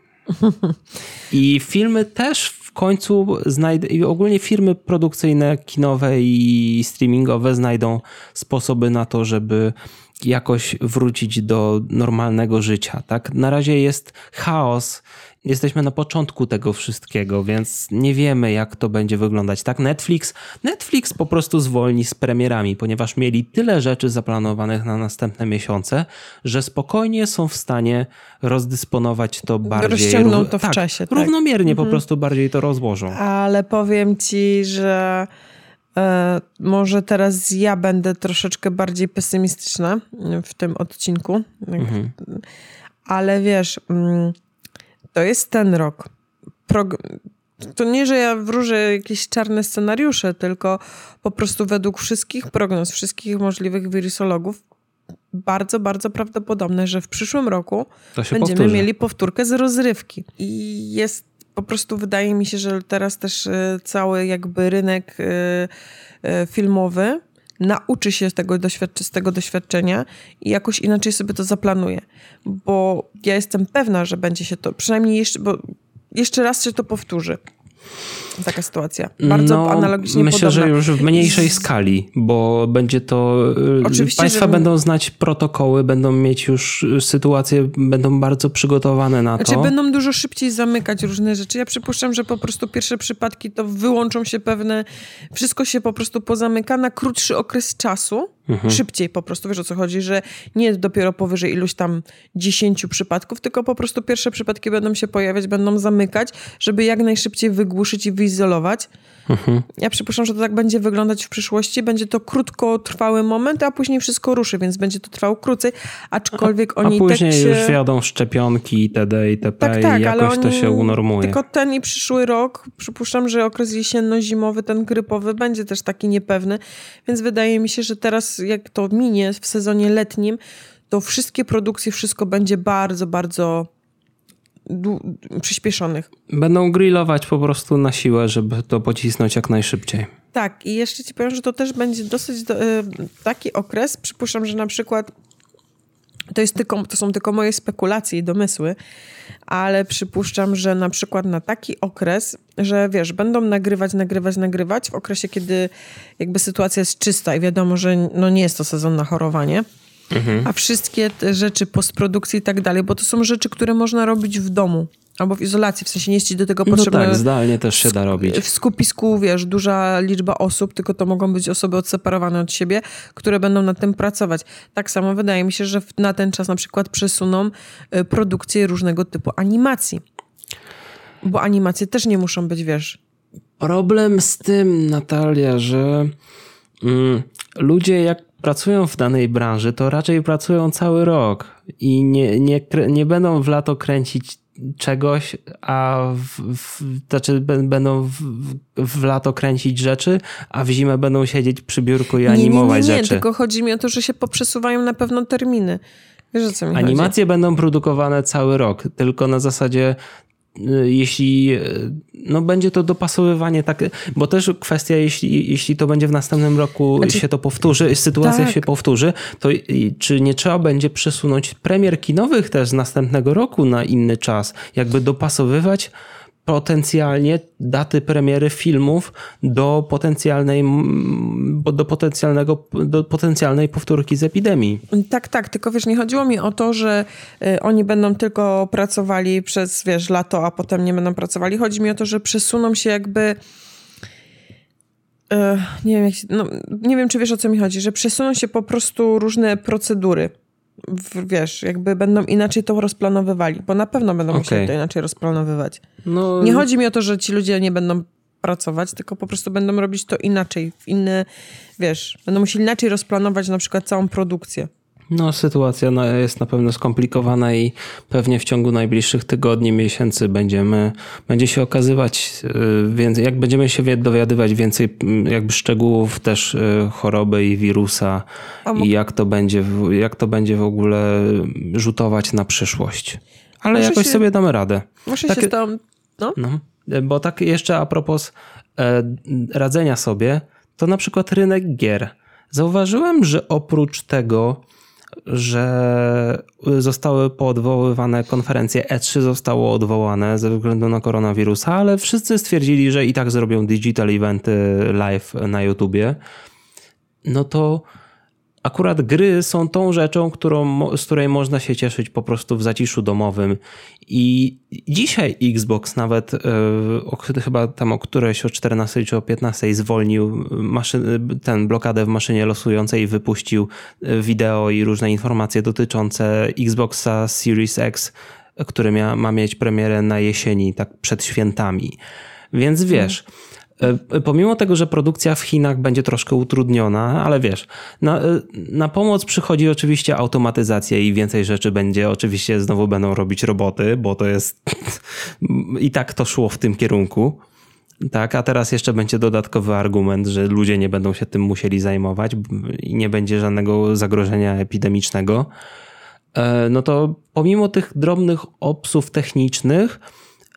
A: I filmy też końcu znajdę, i ogólnie firmy produkcyjne, kinowe i streamingowe znajdą sposoby na to, żeby jakoś wrócić do normalnego życia. Tak? Na razie jest chaos, jesteśmy na początku tego wszystkiego, więc nie wiemy, jak to będzie wyglądać. Tak, Netflix, Netflix po prostu zwolni z premierami, ponieważ mieli tyle rzeczy zaplanowanych na następne miesiące, że spokojnie są w stanie rozdysponować to bardziej.
B: Rozciągną to w tak, czasie.
A: Tak. Równomiernie mhm. po prostu bardziej to rozłożą.
B: Ale powiem ci, że e, może teraz ja będę troszeczkę bardziej pesymistyczna w tym odcinku. Mhm. Ale wiesz, mm, to jest ten rok. Prog to nie, że ja wróżę jakieś czarne scenariusze, tylko po prostu według wszystkich prognoz, wszystkich możliwych wirusologów, bardzo, bardzo prawdopodobne, że w przyszłym roku będziemy
A: powtórzy.
B: mieli powtórkę z rozrywki. I jest po prostu, wydaje mi się, że teraz też e, cały jakby rynek e, e, filmowy nauczy się tego, doświadczy, z tego doświadczenia i jakoś inaczej sobie to zaplanuje. Bo ja jestem pewna, że będzie się to, przynajmniej jeszcze, bo jeszcze raz się to powtórzy taka sytuacja. Bardzo no, analogicznie
A: Myślę,
B: podobna.
A: że już w mniejszej skali, bo będzie to... Y, Oczywiście, państwa że... będą znać protokoły, będą mieć już sytuacje, będą bardzo przygotowane na
B: to. Znaczy będą dużo szybciej zamykać różne rzeczy. Ja przypuszczam, że po prostu pierwsze przypadki to wyłączą się pewne... Wszystko się po prostu pozamyka na krótszy okres czasu, mhm. szybciej po prostu. Wiesz o co chodzi, że nie dopiero powyżej iluś tam dziesięciu przypadków, tylko po prostu pierwsze przypadki będą się pojawiać, będą zamykać, żeby jak najszybciej wygłuszyć i wyizolować. Mhm. Ja przypuszczam, że to tak będzie wyglądać w przyszłości. Będzie to krótkotrwały moment, a później wszystko ruszy, więc będzie to trwało krócej, aczkolwiek
A: a,
B: oni
A: a później
B: tak się...
A: już wjadą szczepionki itd. itp. Tak, tak, i jakoś oni... to się unormuje.
B: Tylko ten i przyszły rok, przypuszczam, że okres jesienno-zimowy, ten grypowy będzie też taki niepewny, więc wydaje mi się, że teraz jak to minie w sezonie letnim, to wszystkie produkcje, wszystko będzie bardzo, bardzo przyspieszonych.
A: Będą grillować po prostu na siłę, żeby to pocisnąć jak najszybciej.
B: Tak, i jeszcze ci powiem, że to też będzie dosyć do, y, taki okres. Przypuszczam, że na przykład to, jest tylko, to są tylko moje spekulacje i domysły, ale przypuszczam, że na przykład na taki okres, że wiesz, będą nagrywać, nagrywać, nagrywać w okresie, kiedy jakby sytuacja jest czysta i wiadomo, że no nie jest to sezon na chorowanie mhm. a wszystkie te rzeczy postprodukcji i tak dalej, bo to są rzeczy, które można robić w domu. Albo w izolacji, w sensie nie jest do tego potrzebne.
A: No tak, zdalnie też się da robić.
B: W skupisku, wiesz, duża liczba osób, tylko to mogą być osoby odseparowane od siebie, które będą nad tym pracować. Tak samo wydaje mi się, że na ten czas na przykład przesuną y, produkcję różnego typu animacji. Bo animacje też nie muszą być, wiesz...
A: Problem z tym, Natalia, że mm, ludzie jak pracują w danej branży, to raczej pracują cały rok i nie, nie, nie będą w lato kręcić czegoś, a w, w, znaczy będą w, w, lato kręcić rzeczy, a w zimę będą siedzieć przy biurku i animować
B: nie, nie, nie,
A: rzeczy.
B: Nie, tylko chodzi mi o to, że się poprzesuwają na pewno terminy. Wiesz, o co mi
A: Animacje
B: chodzi?
A: będą produkowane cały rok, tylko na zasadzie jeśli y, no będzie to dopasowywanie tak, bo też kwestia, jeśli, jeśli to będzie w następnym roku znaczy, się to powtórzy, sytuacja tak. się powtórzy, to czy nie trzeba będzie przesunąć premier kinowych też z następnego roku na inny czas, jakby dopasowywać potencjalnie daty premiery filmów do potencjalnej, do potencjalnego, do potencjalnej powtórki z epidemii.
B: Tak, tak, tylko wiesz, nie chodziło mi o to, że y, oni będą tylko pracowali przez, wiesz, lato, a potem nie będą pracowali. Chodzi mi o to, że przesuną się jakby y, nie wiem, jak, no, nie wiem, czy wiesz o co mi chodzi, że przesuną się po prostu różne procedury wiesz, jakby będą inaczej to rozplanowywali, bo na pewno będą okay. musieli to inaczej rozplanowywać. No... Nie chodzi mi o to, że ci ludzie nie będą pracować, tylko po prostu będą robić to inaczej, w inne, wiesz, będą musieli inaczej rozplanować na przykład całą produkcję.
A: No, sytuacja jest na pewno skomplikowana i pewnie w ciągu najbliższych tygodni, miesięcy będziemy, będzie się okazywać y, więcej, jak będziemy się dowiadywać więcej mm, jakby szczegółów też y, choroby i wirusa i jak to będzie, jak to będzie w ogóle rzutować na przyszłość. Ale muszę jakoś się, sobie damy radę.
B: Muszę tak, się tą, no. no.
A: Bo tak jeszcze a propos e, radzenia sobie, to na przykład rynek gier. Zauważyłem, że oprócz tego, że zostały poodwoływane konferencje E3 zostało odwołane ze względu na koronawirusa, ale wszyscy stwierdzili, że i tak zrobią digital eventy live na YouTubie. No to akurat gry są tą rzeczą, którą, z której można się cieszyć po prostu w zaciszu domowym. I dzisiaj Xbox nawet yy, chyba tam o którejś o 14 czy o 15 zwolnił ten blokadę w maszynie losującej i wypuścił e, wideo i różne informacje dotyczące Xboxa Series X, który mia, ma mieć premierę na jesieni, tak przed świętami. Więc wiesz, E, pomimo tego, że produkcja w Chinach będzie troszkę utrudniona, ale wiesz, na, e, na pomoc przychodzi oczywiście automatyzacja i więcej rzeczy będzie. Oczywiście znowu będą robić roboty, bo to jest i tak to szło w tym kierunku. Tak, a teraz jeszcze będzie dodatkowy argument, że ludzie nie będą się tym musieli zajmować i nie będzie żadnego zagrożenia epidemicznego. E, no to pomimo tych drobnych obsów technicznych,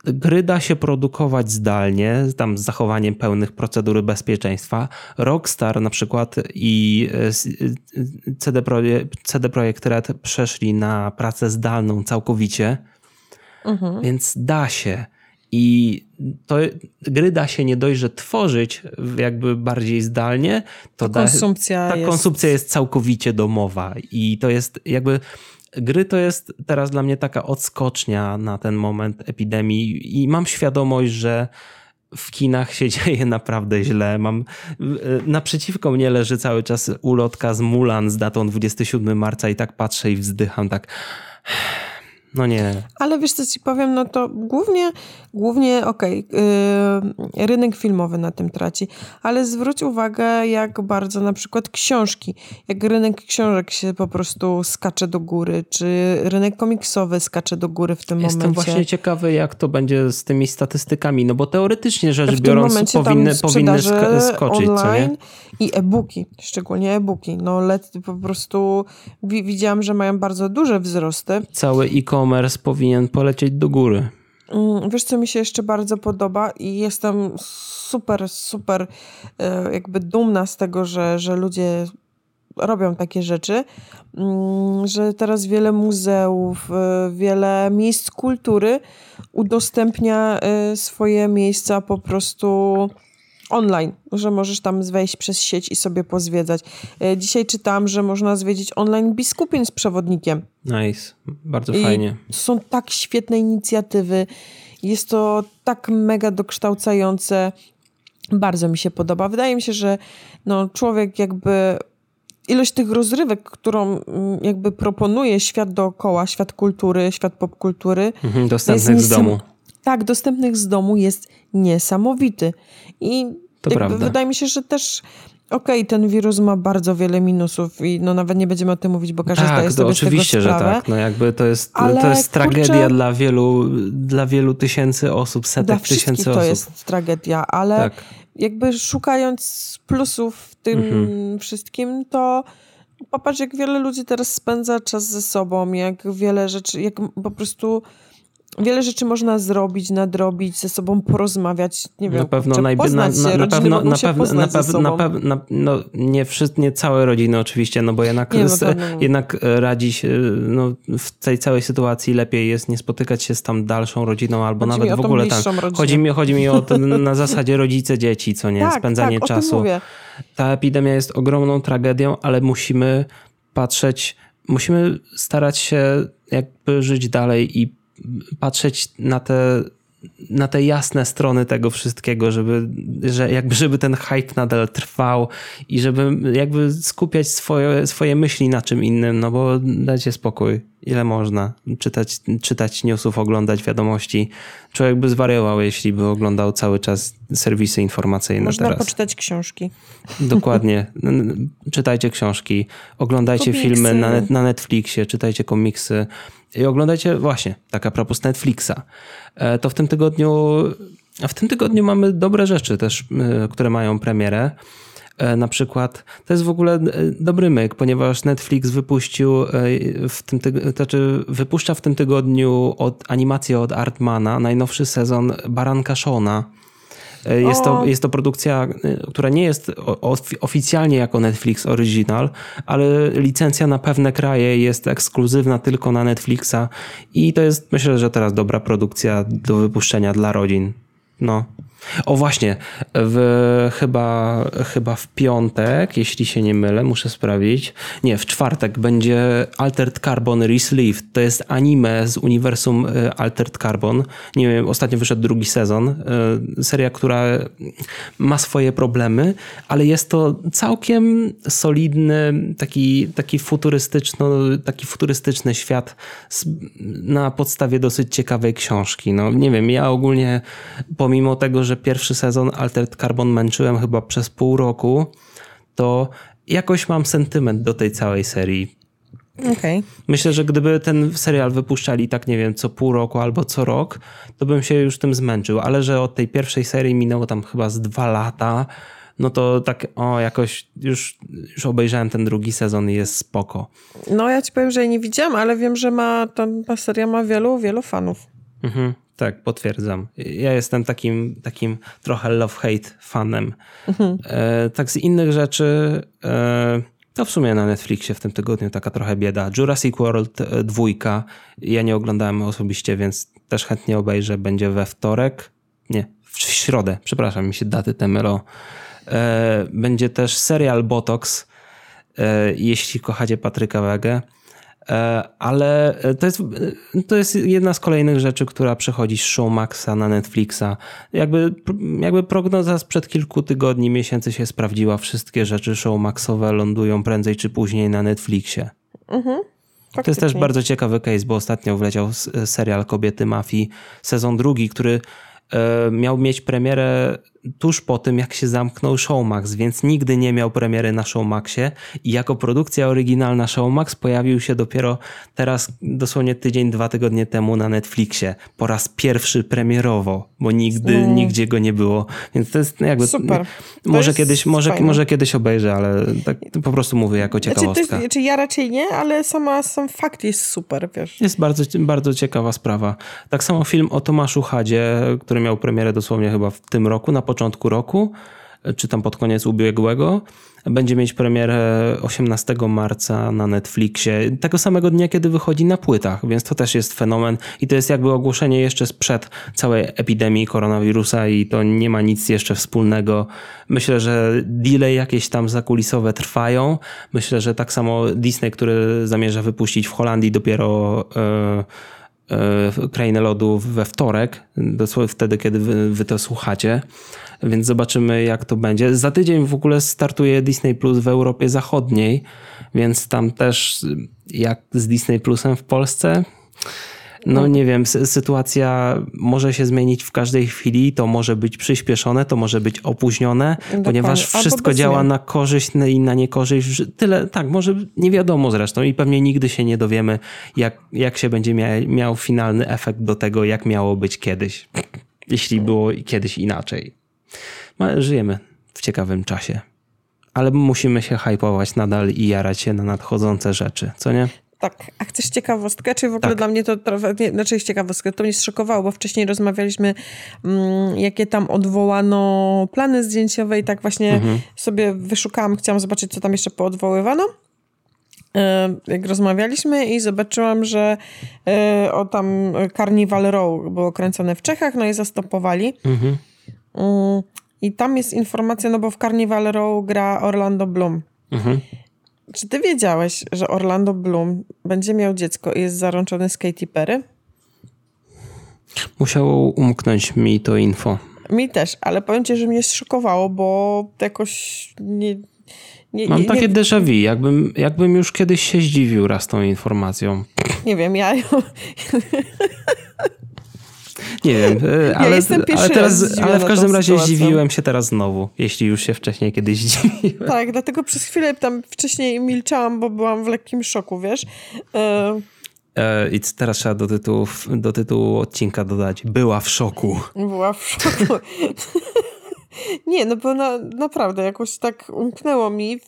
A: Gry da się produkować zdalnie, tam z zachowaniem pełnych procedury bezpieczeństwa. Rockstar na przykład i e, CD, Projekt, CD Projekt Red przeszli na pracę zdalną całkowicie, mhm. więc da się. I to gry da się nie dość, że tworzyć jakby bardziej zdalnie, to ta konsumpcja, da, ta jest... konsumpcja jest całkowicie domowa i to jest jakby gry to jest teraz dla mnie taka odskocznia na ten moment epidemii i mam świadomość, że w kinach się dzieje naprawdę źle. Mam, naprzeciwko mnie leży cały czas ulotka z Mulan z datą 27 marca i tak patrzę i wzdycham tak no nie.
B: Ale wiesz co ci powiem, no to głównie, głównie okej, okay, rynek filmowy na tym traci, ale zwróć uwagę, jak bardzo na przykład książki, jak rynek książek się po prostu skacze do góry, czy rynek komiksowy skacze do góry w tym
A: Jestem
B: momencie.
A: Jestem właśnie ciekawy, jak to będzie z tymi statystykami, no bo teoretycznie rzecz w biorąc powinny, powinny skoczyć, online
B: i e-booki, szczególnie e-booki, no let, po prostu widziałam, że mają bardzo duże wzrosty.
A: Cały e-commerce powinien polecieć do góry.
B: Mm, wiesz, co mi się jeszcze bardzo podoba? I jestem super, super e, jakby dumna z tego, że, że ludzie robią takie rzeczy, mm, że teraz wiele muzeów, e, wiele miejsc kultury udostępnia e, swoje miejsca po prostu online, że możesz tam wejść przez sieć i sobie pozwiedzać. E, dzisiaj czytałam, że można zwiedzić online biskupin z przewodnikiem.
A: Nice, bardzo I fajnie.
B: Są tak świetne inicjatywy. Jest to tak mega dokształcające. Bardzo mi się podoba. Wydaje mi się, że no, człowiek jakby ilość tych rozrywek, którą mm, jakby proponuje świat dookoła, świat kultury, świat popkultury.
A: Mhm, dostępnych z domu.
B: Tak, dostępnych z domu jest niesamowity. I
A: to
B: wydaje mi się, że też okej, okay, ten wirus ma bardzo wiele minusów i no nawet nie będziemy o tym mówić, bo każdy tak, zdaje sobie
A: oczywiście,
B: z tego
A: sprawę. że tak. No jakby to jest, Ale, to jest tragedia kurczę, dla wielu, dla wielu tysięcy osób, setek tysięcy osób.
B: to jest tragedia, ale tak. jakby szukając plusów w tym mhm. wszystkim, to popatrz, jak wiele ludzi teraz spędza czas ze sobą, jak wiele rzeczy, jak po prostu wiele rzeczy można zrobić, nadrobić, ze sobą porozmawiać, nie wiem,
A: na pewno najby, na, na, na, pewno na pewno na pewno na pewno no nie wszyscy nie całe rodziny oczywiście, no bo jednak nie, z, jednak radzi się no, w tej całej sytuacji lepiej jest nie spotykać się z tam dalszą rodziną albo chodzi nawet w ogóle tam chodzi mi chodzi mi o to na zasadzie rodzice dzieci, co nie, tak, spędzanie tak, czasu. Ta epidemia jest ogromną tragedią, ale musimy patrzeć, musimy starać się jakby żyć dalej i patrzeć na te, na te jasne strony tego wszystkiego, żeby, że jakby żeby ten hype nadal trwał i żeby jakby skupiać swoje, swoje myśli na czym innym, no bo dajcie spokój, ile można czytać, czytać newsów, oglądać wiadomości. Człowiek by zwariował, jeśli by oglądał cały czas serwisy informacyjne
B: Można
A: teraz.
B: poczytać książki.
A: Dokładnie. Czytajcie książki, oglądajcie komiksy. filmy na, na Netflixie, czytajcie komiksy, i oglądajcie właśnie, tak a propos Netflixa, e, to w tym tygodniu, w tym tygodniu mamy dobre rzeczy też, e, które mają premierę. E, na przykład, to jest w ogóle dobry myk, ponieważ Netflix wypuścił w tym tygodniu, znaczy wypuszcza w tym tygodniu od, animację od Artmana, najnowszy sezon Baranka Shona jest to, jest to produkcja, e, która nie jest oficjalnie jako Netflix Original, ale licencja na pewne kraje jest ekskluzywna tylko na Netflixa i to jest myślę, że teraz dobra produkcja do wypuszczenia dla rodzin. No. O właśnie, w, chyba, chyba w piątek, jeśli się nie mylę, muszę sprawdzić. Nie, w czwartek będzie Altered Carbon Resleeved. To jest anime z uniwersum e, Altered Carbon. Nie wiem, ostatnio wyszedł drugi sezon. E, seria, która ma swoje problemy, ale jest to całkiem solidny, taki, taki, futurystyczny, taki futurystyczny świat na podstawie dosyć ciekawej książki. No, nie wiem, ja ogólnie pomimo tego, że że pierwszy sezon Altered Carbon męczyłem chyba przez pół roku, to jakoś mam sentyment do tej całej serii.
B: Okay.
A: Myślę, że gdyby ten serial wypuszczali tak, nie wiem, co pół roku albo co rok, to bym się już tym zmęczył, ale że od tej pierwszej serii minęło tam chyba z dwa lata, no to tak, o, jakoś już, już obejrzałem ten drugi sezon i jest spoko.
B: No, ja ci powiem, że nie widziałam, ale wiem, że ma, ta, ta seria ma wielu, wielu fanów.
A: Mhm, tak, potwierdzam. Ja jestem takim, takim trochę love-hate fanem. Mhm. E, tak z innych rzeczy... E, to w sumie na Netflixie w tym tygodniu taka trochę bieda. Jurassic World e, dwójka. Ja nie oglądałem osobiście, więc też chętnie obejrzę. Będzie we wtorek. Nie, w środę. Przepraszam, mi się daty te mylą. E, będzie też serial Botox, e, jeśli kochacie Patryka Wege. E, ale to jest, to jest jedna z kolejnych rzeczy, która przechodzi z Showmaxa na Netflixa. Jakby, jakby prognoza sprzed kilku tygodni, miesięcy się sprawdziła. Wszystkie rzeczy Showmaxowe lądują prędzej czy później na Netflixie. Mhm. To jest też bardzo ciekawy case, bo ostatnio wleciał serial Kobiety Mafii, sezon drugi, który miał mieć premierę tuż po tym, jak się zamknął Showmax, więc nigdy nie miał premiery na Showmaxie i jako produkcja oryginalna Showmax pojawił się dopiero teraz, dosłownie tydzień, dwa tygodnie temu na Netflixie. Po raz pierwszy premierowo, bo nigdy, mm. nigdzie go nie było. Więc to jest jakby...
B: Super.
A: może, kiedyś, może, może kiedyś obejrzę, ale tak po prostu mówię jako ciekawostka.
B: Znaczy, znaczy ja raczej nie, ale sama, sam fakt jest super, wiesz.
A: Jest bardzo, bardzo ciekawa sprawa. Tak samo film o Tomaszu Hadzie, który miał premierę dosłownie chyba w tym roku, na początku roku, czy tam pod koniec ubiegłego. Będzie mieć premierę 18 marca na Netflixie, tego samego dnia, kiedy wychodzi na płytach, więc to też jest fenomen i to jest jakby ogłoszenie jeszcze sprzed całej epidemii koronawirusa i to nie ma nic jeszcze wspólnego. Myślę, że delay jakieś tam zakulisowe trwają. Myślę, że tak samo Disney, który zamierza wypuścić w Holandii dopiero yy, Krainę Lodu we wtorek, dosłownie wtedy, kiedy wy, wy, to słuchacie, więc zobaczymy jak to będzie. Za tydzień w ogóle startuje Disney Plus w Europie Zachodniej, więc tam też jak z Disney Plusem w Polsce no nie wiem, sytuacja może się zmienić w każdej chwili, to może być przyspieszone, to może być opóźnione, Dokładnie. ponieważ wszystko działa na korzyść i na niekorzyść. Tyle, tak, może nie wiadomo zresztą i pewnie nigdy się nie dowiemy, jak, jak się będzie mia miał finalny efekt do tego, jak miało być kiedyś, jeśli było kiedyś inaczej. Żyjemy w ciekawym czasie ale musimy się hypować nadal i jarać się na nadchodzące rzeczy, co nie?
B: Tak, a chcesz ciekawostkę? Czy w ogóle tak. dla mnie to, nie, znaczy ciekawostkę, to mnie zszokowało, bo wcześniej rozmawialiśmy, mm, jakie tam odwołano plany zdjęciowe i tak właśnie mhm. sobie wyszukałam, chciałam zobaczyć, co tam jeszcze poodwoływano. E, jak rozmawialiśmy i zobaczyłam, że e, o tam Carnival Row było kręcone w Czechach, no i zastopowali. Mhm. Mm, I tam jest informacja, no bo w Carnival Row gra Orlando Bloom. Mhm. Czy ty wiedziałeś, że Orlando Bloom będzie miał dziecko i jest zarączony z Katy Perry?
A: Musiało umknąć mi to info.
B: Mi też, ale powiem ci, że mnie zszokowało, bo jakoś nie...
A: nie Mam nie, takie nie... déjà vu, jakbym, jakbym już kiedyś się zdziwił raz tą informacją.
B: Nie wiem, ja...
A: Nie wiem, e, ale, ja ale, teraz, ale w każdym razie sytuacją. zdziwiłem się teraz znowu, jeśli już się wcześniej kiedyś zdziwiłem.
B: Tak, dlatego przez chwilę tam wcześniej milczałam, bo byłam w lekkim szoku, wiesz.
A: E... E, I teraz trzeba do, tytułów, do tytułu odcinka dodać. Była w szoku.
B: Była w szoku. Nie, no bo na, naprawdę jakoś tak umknęło mi.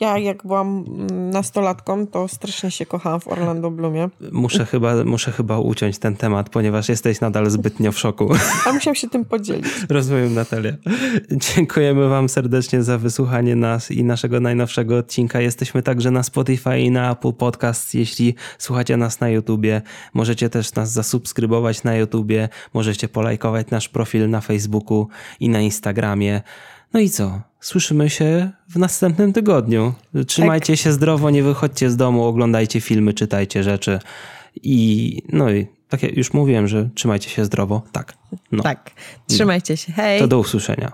B: Ja jak byłam nastolatką, to strasznie się kochałam w Orlando Bloomie.
A: Muszę chyba, muszę chyba uciąć ten temat, ponieważ jesteś nadal zbytnio w szoku.
B: A musiał się tym podzielić.
A: Rozumiem, Natalia. Dziękujemy wam serdecznie za wysłuchanie nas i naszego najnowszego odcinka. Jesteśmy także na Spotify i na Apple Podcast. Jeśli słuchacie nas na YouTubie, możecie też nas zasubskrybować na YouTubie, możecie polajkować nasz profil na Facebooku i na Instagramie. No i co? Słyszymy się w następnym tygodniu. Trzymajcie tak. się zdrowo, nie wychodźcie z domu, oglądajcie filmy, czytajcie rzeczy. I no i tak jak już mówiłem, że trzymajcie się zdrowo. Tak. No.
B: Tak. Trzymajcie się. Hej.
A: To do usłyszenia.